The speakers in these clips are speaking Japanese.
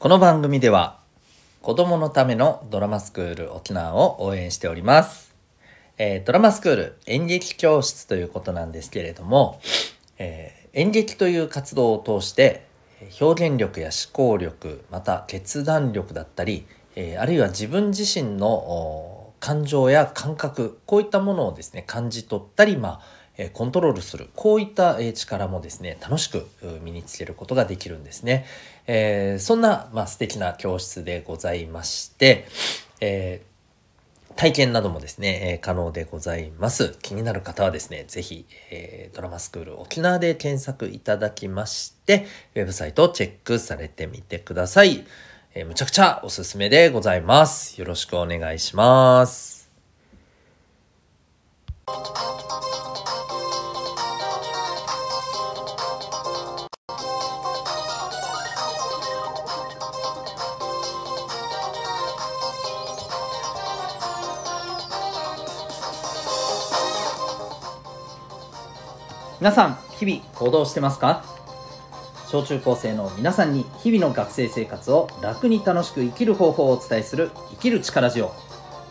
この番組では子供のためのドラマスクール沖縄を応援しております。えードラマスクール演劇教室ということなんですけれども、えー演劇という活動を通して表現力や思考力また決断力だったり、えーあるいは自分自身の感情や感覚こういったものをですね感じ取ったり、まあコントロールするこういったえ力もですね楽しく身につけることができるんですね。えーそんな、まあ、素敵な教室でございまして、えー体験などもですね、えー可能でございます。気になる方はですね、ぜひ、えードラマスクール沖縄で検索いただきまして、ウェブサイトをチェックされてみてください。えーむちゃくちゃおすすめでございます。よろしくお願いします。皆さん日々行動してますか？小中高生の皆さんに日々の学生生活を楽に楽しく生きる方法をお伝えする生きる力ジオ。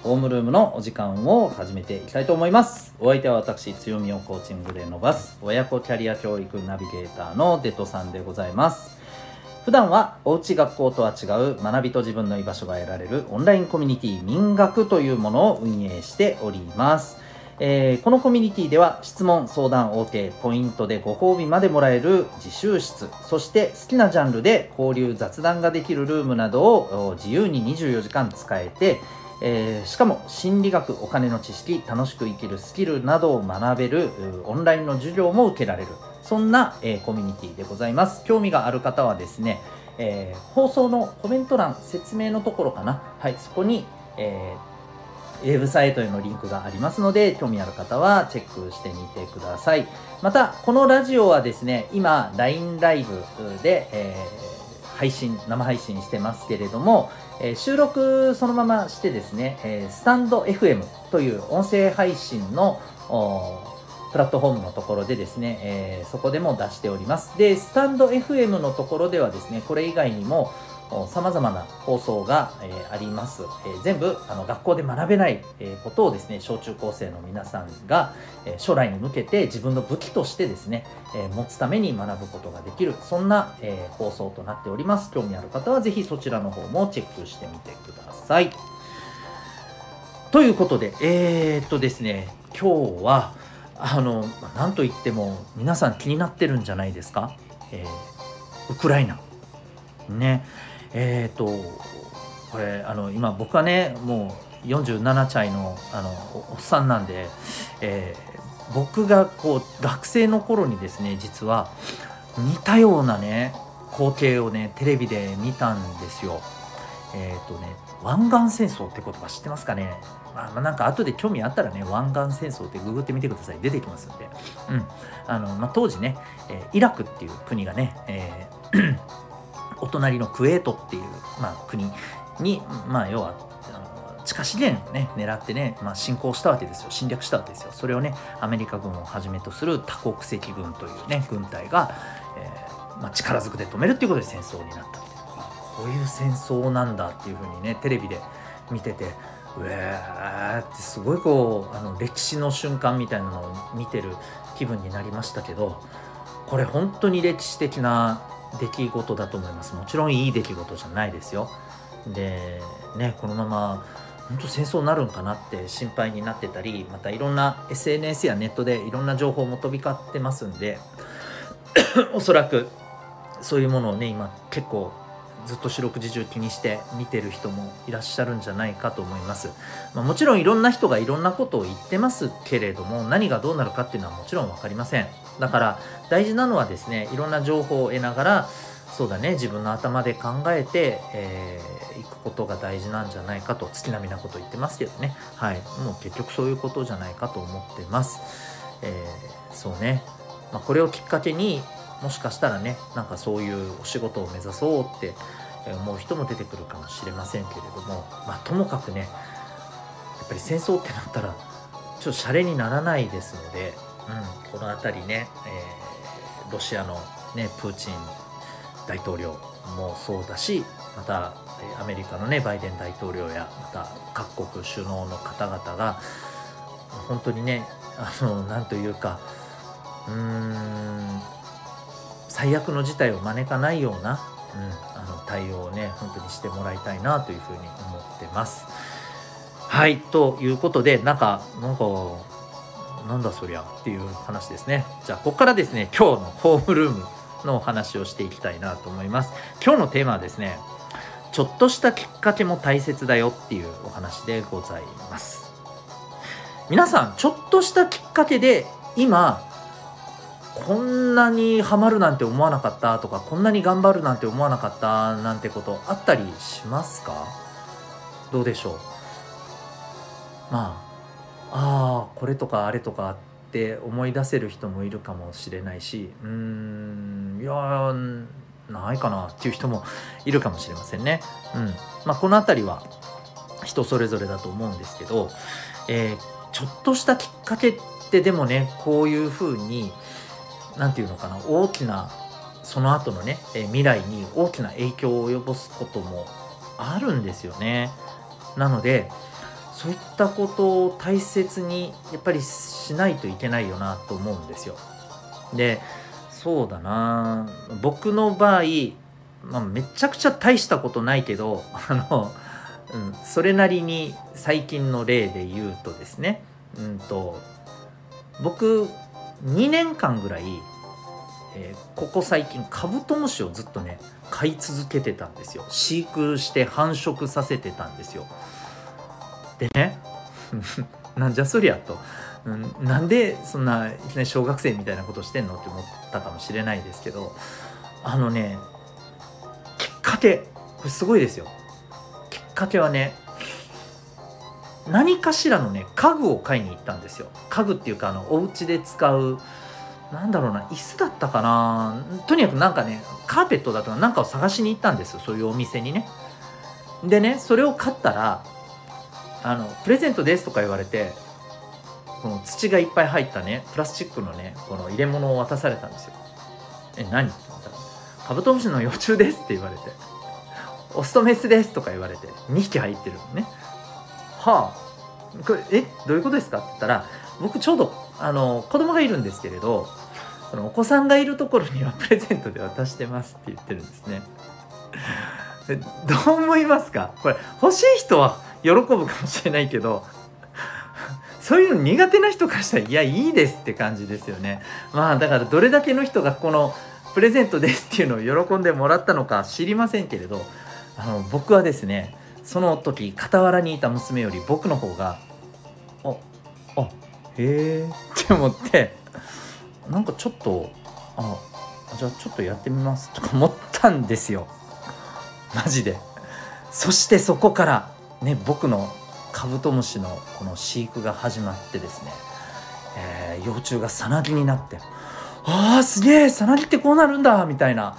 ホームルームのお時間を始めていきたいと思います。お相手は私強みをコーチングで伸ばす親子キャリア教育ナビゲーターのデトさんでございます。普段はおうち学校とは違う学びと自分の居場所が得られるオンラインコミュニティ民学というものを運営しております。えーこのコミュニティでは質問相談 OK ポイントでご褒美までもらえる自習室そして好きなジャンルで交流雑談ができるルームなどを自由に24時間使えて、えーしかも心理学お金の知識楽しく生きるスキルなどを学べるオンラインの授業も受けられる。そんな、えーコミュニティでございます。興味がある方はですね、えー放送のコメント欄説明のところかな。はいそこに、えーウェブサイトへのリンクがありますので、興味ある方はチェックしてみてください。また、このラジオはですね、今、LINE ライブで、えー配信、生配信してますけれども、えー収録そのまましてですね、えースタンド FM という音声配信のプラットフォームのところでですね、えーそこでも出しております。で、スタンド FM のところではですね、これ以外にも、さまざまな放送が、えーあります、えー全部あの学校で学べない、えーことをですね小中高生の皆さんが、えー将来に向けて自分の武器としてですね、えー持つために学ぶことができるそんな、えー放送となっております。興味ある方はぜひそちらの方もチェックしてみてください。ということでえ、っとですね今日はあのまあなんといっても皆さん気になってるんじゃないですか、えーウクライナ。ね。えっ、とこれあの今僕はねもう47歳のあのおっさんなんで、えー僕がこう学生の頃にですね実は似たようなね光景をねテレビで見たんですよ。えっ、とね湾岸戦争って言葉知ってますかね？まあ、まあなんか後で興味あったらね湾岸戦争ってググってみてください。出てきますんで、うん。あのまあ、当時ね、えーイラクっていう国がね、えーお隣のクウェートっていう、まあ、国に、まあ、要は地下資源をね狙ってね、まあ、侵攻したわけですよ。侵略したわけですよ。それをねアメリカ軍をはじめとする多国籍軍というね軍隊が、えーまあ、力ずくで止めるっていうことで戦争になったみたいな。こういう戦争なんだっていうふうにねテレビで見ててうえーってすごいこうあの歴史の瞬間みたいなのを見てる気分になりましたけどこれ本当に歴史的な出来事だと思います。もちろんいい出来事じゃないですよ。でねこのまま本当戦争になるんかなって心配になってたりまたいろんな SNS やネットでいろんな情報も飛び交ってますんで おそらくそういうものをね今結構ずっと四六時中気にして見てる人もいらっしゃるんじゃないかと思います、まあ、もちろんいろんな人がいろんなことを言ってますけれども何がどうなるかっていうのはもちろん分かりません。だから大事なのはですねいろんな情報を得ながらそうだね自分の頭で考えて、えーいくことが大事なんじゃないかと月並みなこと言ってますけどね。はい。もう結局そういうことじゃないかと思ってます、えーそうね、まあ、これをきっかけにもしかしたらねなんかそういうお仕事を目指そうって思う人も出てくるかもしれませんけれどもまあともかくねやっぱり戦争ってなったらちょっとシャレにならないですので、うん、この辺りね、えーロシアの、ね、プーチン大統領もそうだしまたアメリカのねバイデン大統領やまた各国首脳の方々が本当にねあのなんというかうーん最悪の事態を招かないような、うん、あの対応をね本当にしてもらいたいなというふうに思ってます。はいということでなんかなんかなんだそりゃっていう話ですね。じゃあここからですね今日のホームルームのお話をしていきたいなと思います。今日のテーマはですねちょっとしたきっかけも大切だよっていうお話でございます。皆さんちょっとしたきっかけで今こんなにハマるなんて思わなかったとかこんなに頑張るなんて思わなかったなんてことあったりしますか？どうでしょう？まあああこれとかあれとかって思い出せる人もいるかもしれないしうーんいやないかなっていう人もいるかもしれませんね。うんまあ、この辺りは人それぞれだと思うんですけど、えー、ちょっとしたきっかけってでもねこういうふうに何て言うのかな大きなその後のね、え未来に大きな影響を及ぼすこともあるんですよね。なのでそういったことを大切にやっぱりしないといけないよなと思うんですよ。でそうだな。僕の場合、まあ、めちゃくちゃ大したことないけど あの、うん、それなりに最近の例で言うとですね、うんと僕2年間ぐらい、えー、ここ最近カブトムシをずっとね飼い続けてたんですよ。飼育して繁殖させてたんですよ。でね。なんじゃそりゃと、うん、なんでそんないきなり小学生みたいなことしてんのって思ったかもしれないですけどあのねきっかけこれすごいですよ。きっかけはね何かしらのね家具を買いに行ったんですよ。家具っていうかあのお家で使うなんだろうな椅子だったかな。とにかくなんかねカーペットだとかなんかを探しに行ったんですよ。そういうお店にね。でねそれを買ったらあのプレゼントですとか言われてこの土がいっぱい入ったねプラスチックのねこの入れ物を渡されたんですよ。え何？って言ったらカブトムシの幼虫ですって言われて。オスとメスですとか言われて2匹入ってるのね。はあ。これえ？どういうことですか？って言ったら僕ちょうどあの子供がいるんですけれどそのお子さんがいるところには プレゼントで渡してますって言ってるんですね。どう思いますか？これ欲しい人は喜ぶかもしれないけどそういうの苦手な人からしたらいやいいですって感じですよね。まあだからどれだけの人がこのプレゼントですっていうのを喜んでもらったのか知りませんけれどあの僕はですねその時傍らにいた娘より僕の方が「ああへえ」って思ってなんかちょっとあじゃあちょっとやってみますとか思ったんですよ。マジで。そしてそこからね僕のカブトムシのこの飼育が始まってですね、えー、幼虫がさなぎになってああすげえさなぎってこうなるんだみたいな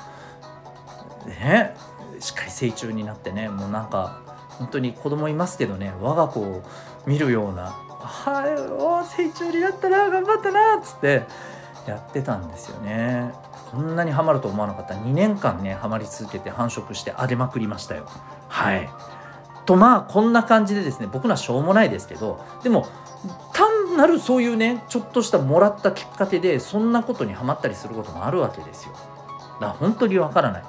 ねしっかり成虫になってねもうなんか本当に子供いますけどね我が子を見るような「はいお成虫になったな頑張ったな」っつってやってたんですよね。こんなにハマると思わなかった。2年間ねハマり続けて繁殖してあげまくりましたよ。はい。とまあこんな感じでですね僕のはしょうもないですけどでも単なるそういうねちょっとしたもらったきっかけでそんなことにはまったりすることもあるわけですよ。だから本当にわからない。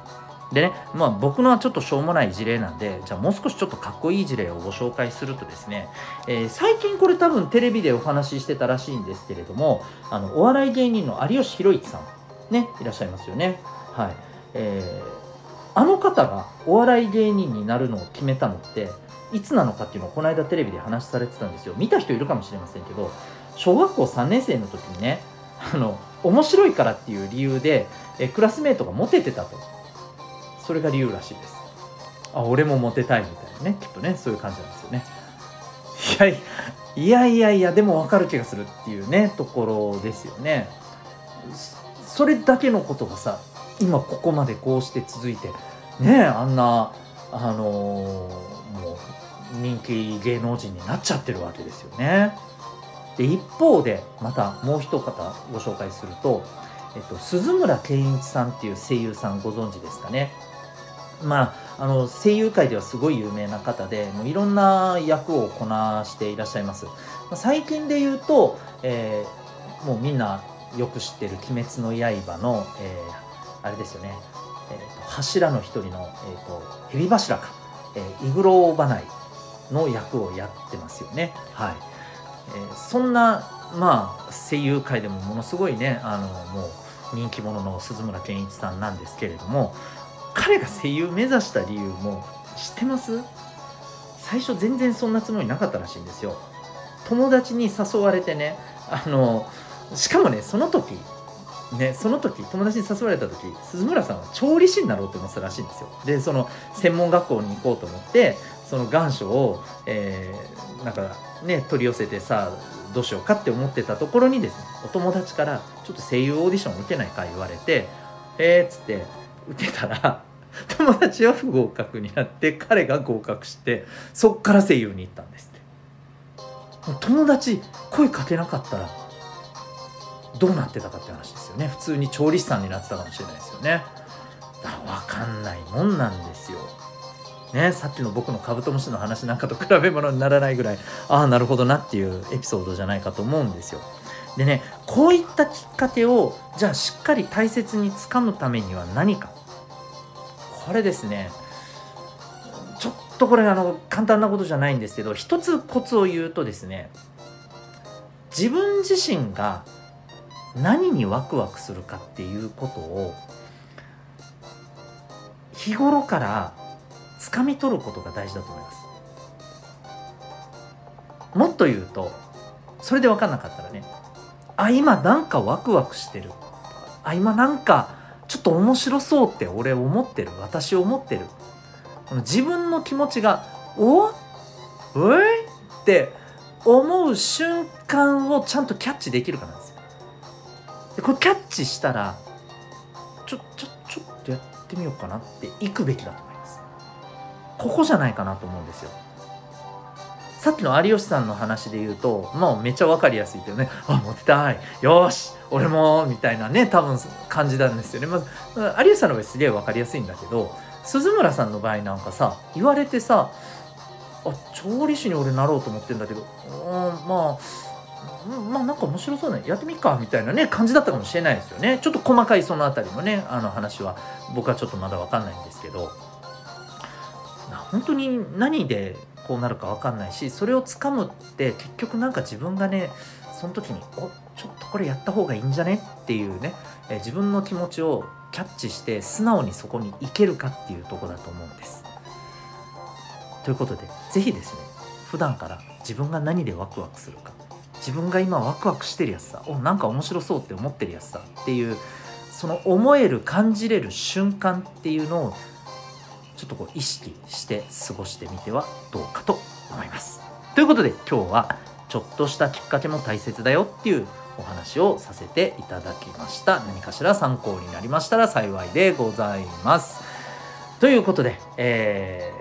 でねまあ僕のはちょっとしょうもない事例なんでじゃあもう少しちょっとかっこいい事例をご紹介するとですね、えー、最近これ多分テレビでお話ししてたらしいんですけれどもあのお笑い芸人の有吉弘行さんねいらっしゃいますよね。はい。えーあの方がお笑い芸人になるのを決めたのっていつなのかっていうのをこの間テレビで話されてたんですよ。見た人いるかもしれませんけど小学校3年生の時にねあの面白いからっていう理由でえクラスメートがモテてたと。それが理由らしいです。あ俺もモテたいみたいなね。きっとねそういう感じなんですよね。いやいやいやいやでも分かる気がするっていうねところですよね。それだけのことがさ今ここまでこうして続いてねあんなあのー、もう人気芸能人になっちゃってるわけですよね。で一方でまたもう一方ご紹介すると、えっと、鈴村健一さんっていう声優さんご存知ですかね。まあ、あの声優界ではすごい有名な方でもういろんな役をこなしていらっしゃいます最近で言うと、えー、もうみんなよく知ってる「鬼滅の刃の」えー、あれですよね、えーと、柱の一人の、えーと、蛇柱か、えー、イグローバナイの役をやってますよね。はい、えー、そんなまあ声優界でもものすごいねあのもう人気者の鈴村健一さんなんですけれども彼が声優目指した理由も知ってます？最初全然そんなつもりなかったらしいんですよ。友達に誘われてねあのしかもねその時ね、その時友達に誘われた時鈴村さんは調理師になろうと思ってたらしいんですよ。でその専門学校に行こうと思ってその願書を、えー、なんかね取り寄せてさどうしようかって思ってたところにですねお友達から「ちょっと声優オーディション受けないか」言われて「えー」っつって受けたら 友達は不合格になって彼が合格してそっから声優に行ったんですって。友達声かけなかったらどうなってたかって話ですよね。普通に調理師さんになってたかもしれないですよね。だから分かんないもんなんですよ。ね、さっきの僕のカブトムシの話なんかと比べ物にならないぐらいああなるほどなっていうエピソードじゃないかと思うんですよ。でねこういったきっかけをじゃあしっかり大切につかむためには何か。これですね。ちょっとこれあの簡単なことじゃないんですけど一つコツを言うとですね自分自身が何にワクワクするかっていうことを日頃から掴み取ることが大事だと思います。もっと言うとそれで分かんなかったらねあ今なんかワクワクしてる。あ今なんかちょっと面白そうって俺思ってる。私思ってる。自分の気持ちが「おえい?」って思う瞬間をちゃんとキャッチできるかな。でこれキャッチしたらちょちょちょっとやってみようかなっていくべきだと思いますここじゃないかなと思うんですよさっきの有吉さんの話で言うと、まあめっちゃ分かりやすいけどね、あ、モテたい。よし俺もみたいなね、多分感じなんですよね。まず、有吉さんの場合すげえ分かりやすいんだけど、鈴村さんの場合なんかさ、言われてさ、あ、調理師に俺なろうと思ってんだけど、うん、まあ、まあなんか面白そうね。やってみっかみたいなね感じだったかもしれないですよね。ちょっと細かいその辺りのねあの話は僕はちょっとまだ分かんないんですけど。本当に何でこうなるか分かんないしそれをつかむって結局なんか自分がねその時におちょっとこれやった方がいいんじゃねっていうね、え自分の気持ちをキャッチして素直にそこに行けるかっていうとこだと思うんです。ということで是非ですね普段から自分が何でワクワクするか。自分が今ワクワクしてるやつさおなんか面白そうって思ってるやつさっていうその思える感じれる瞬間っていうのをちょっとこう意識して過ごしてみてはどうかと思います。ということで今日はちょっとしたきっかけも大切だよっていうお話をさせていただきました。何かしら参考になりましたら幸いでございます。ということで、えー、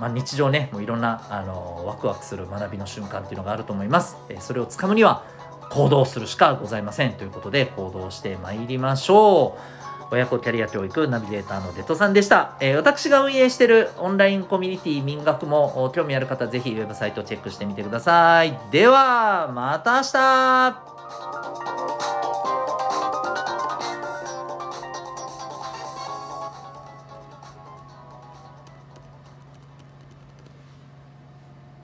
まあ、日常ねもういろんなあのワクワクする学びの瞬間っていうのがあると思います。えそれをつかむには行動するしかございませんということで行動してまいりましょう。親子キャリア教育ナビゲーターのデトさんでした。えー、私が運営しているオンラインコミュニティ民学も興味ある方ぜひウェブサイトをチェックしてみてください。では、また明日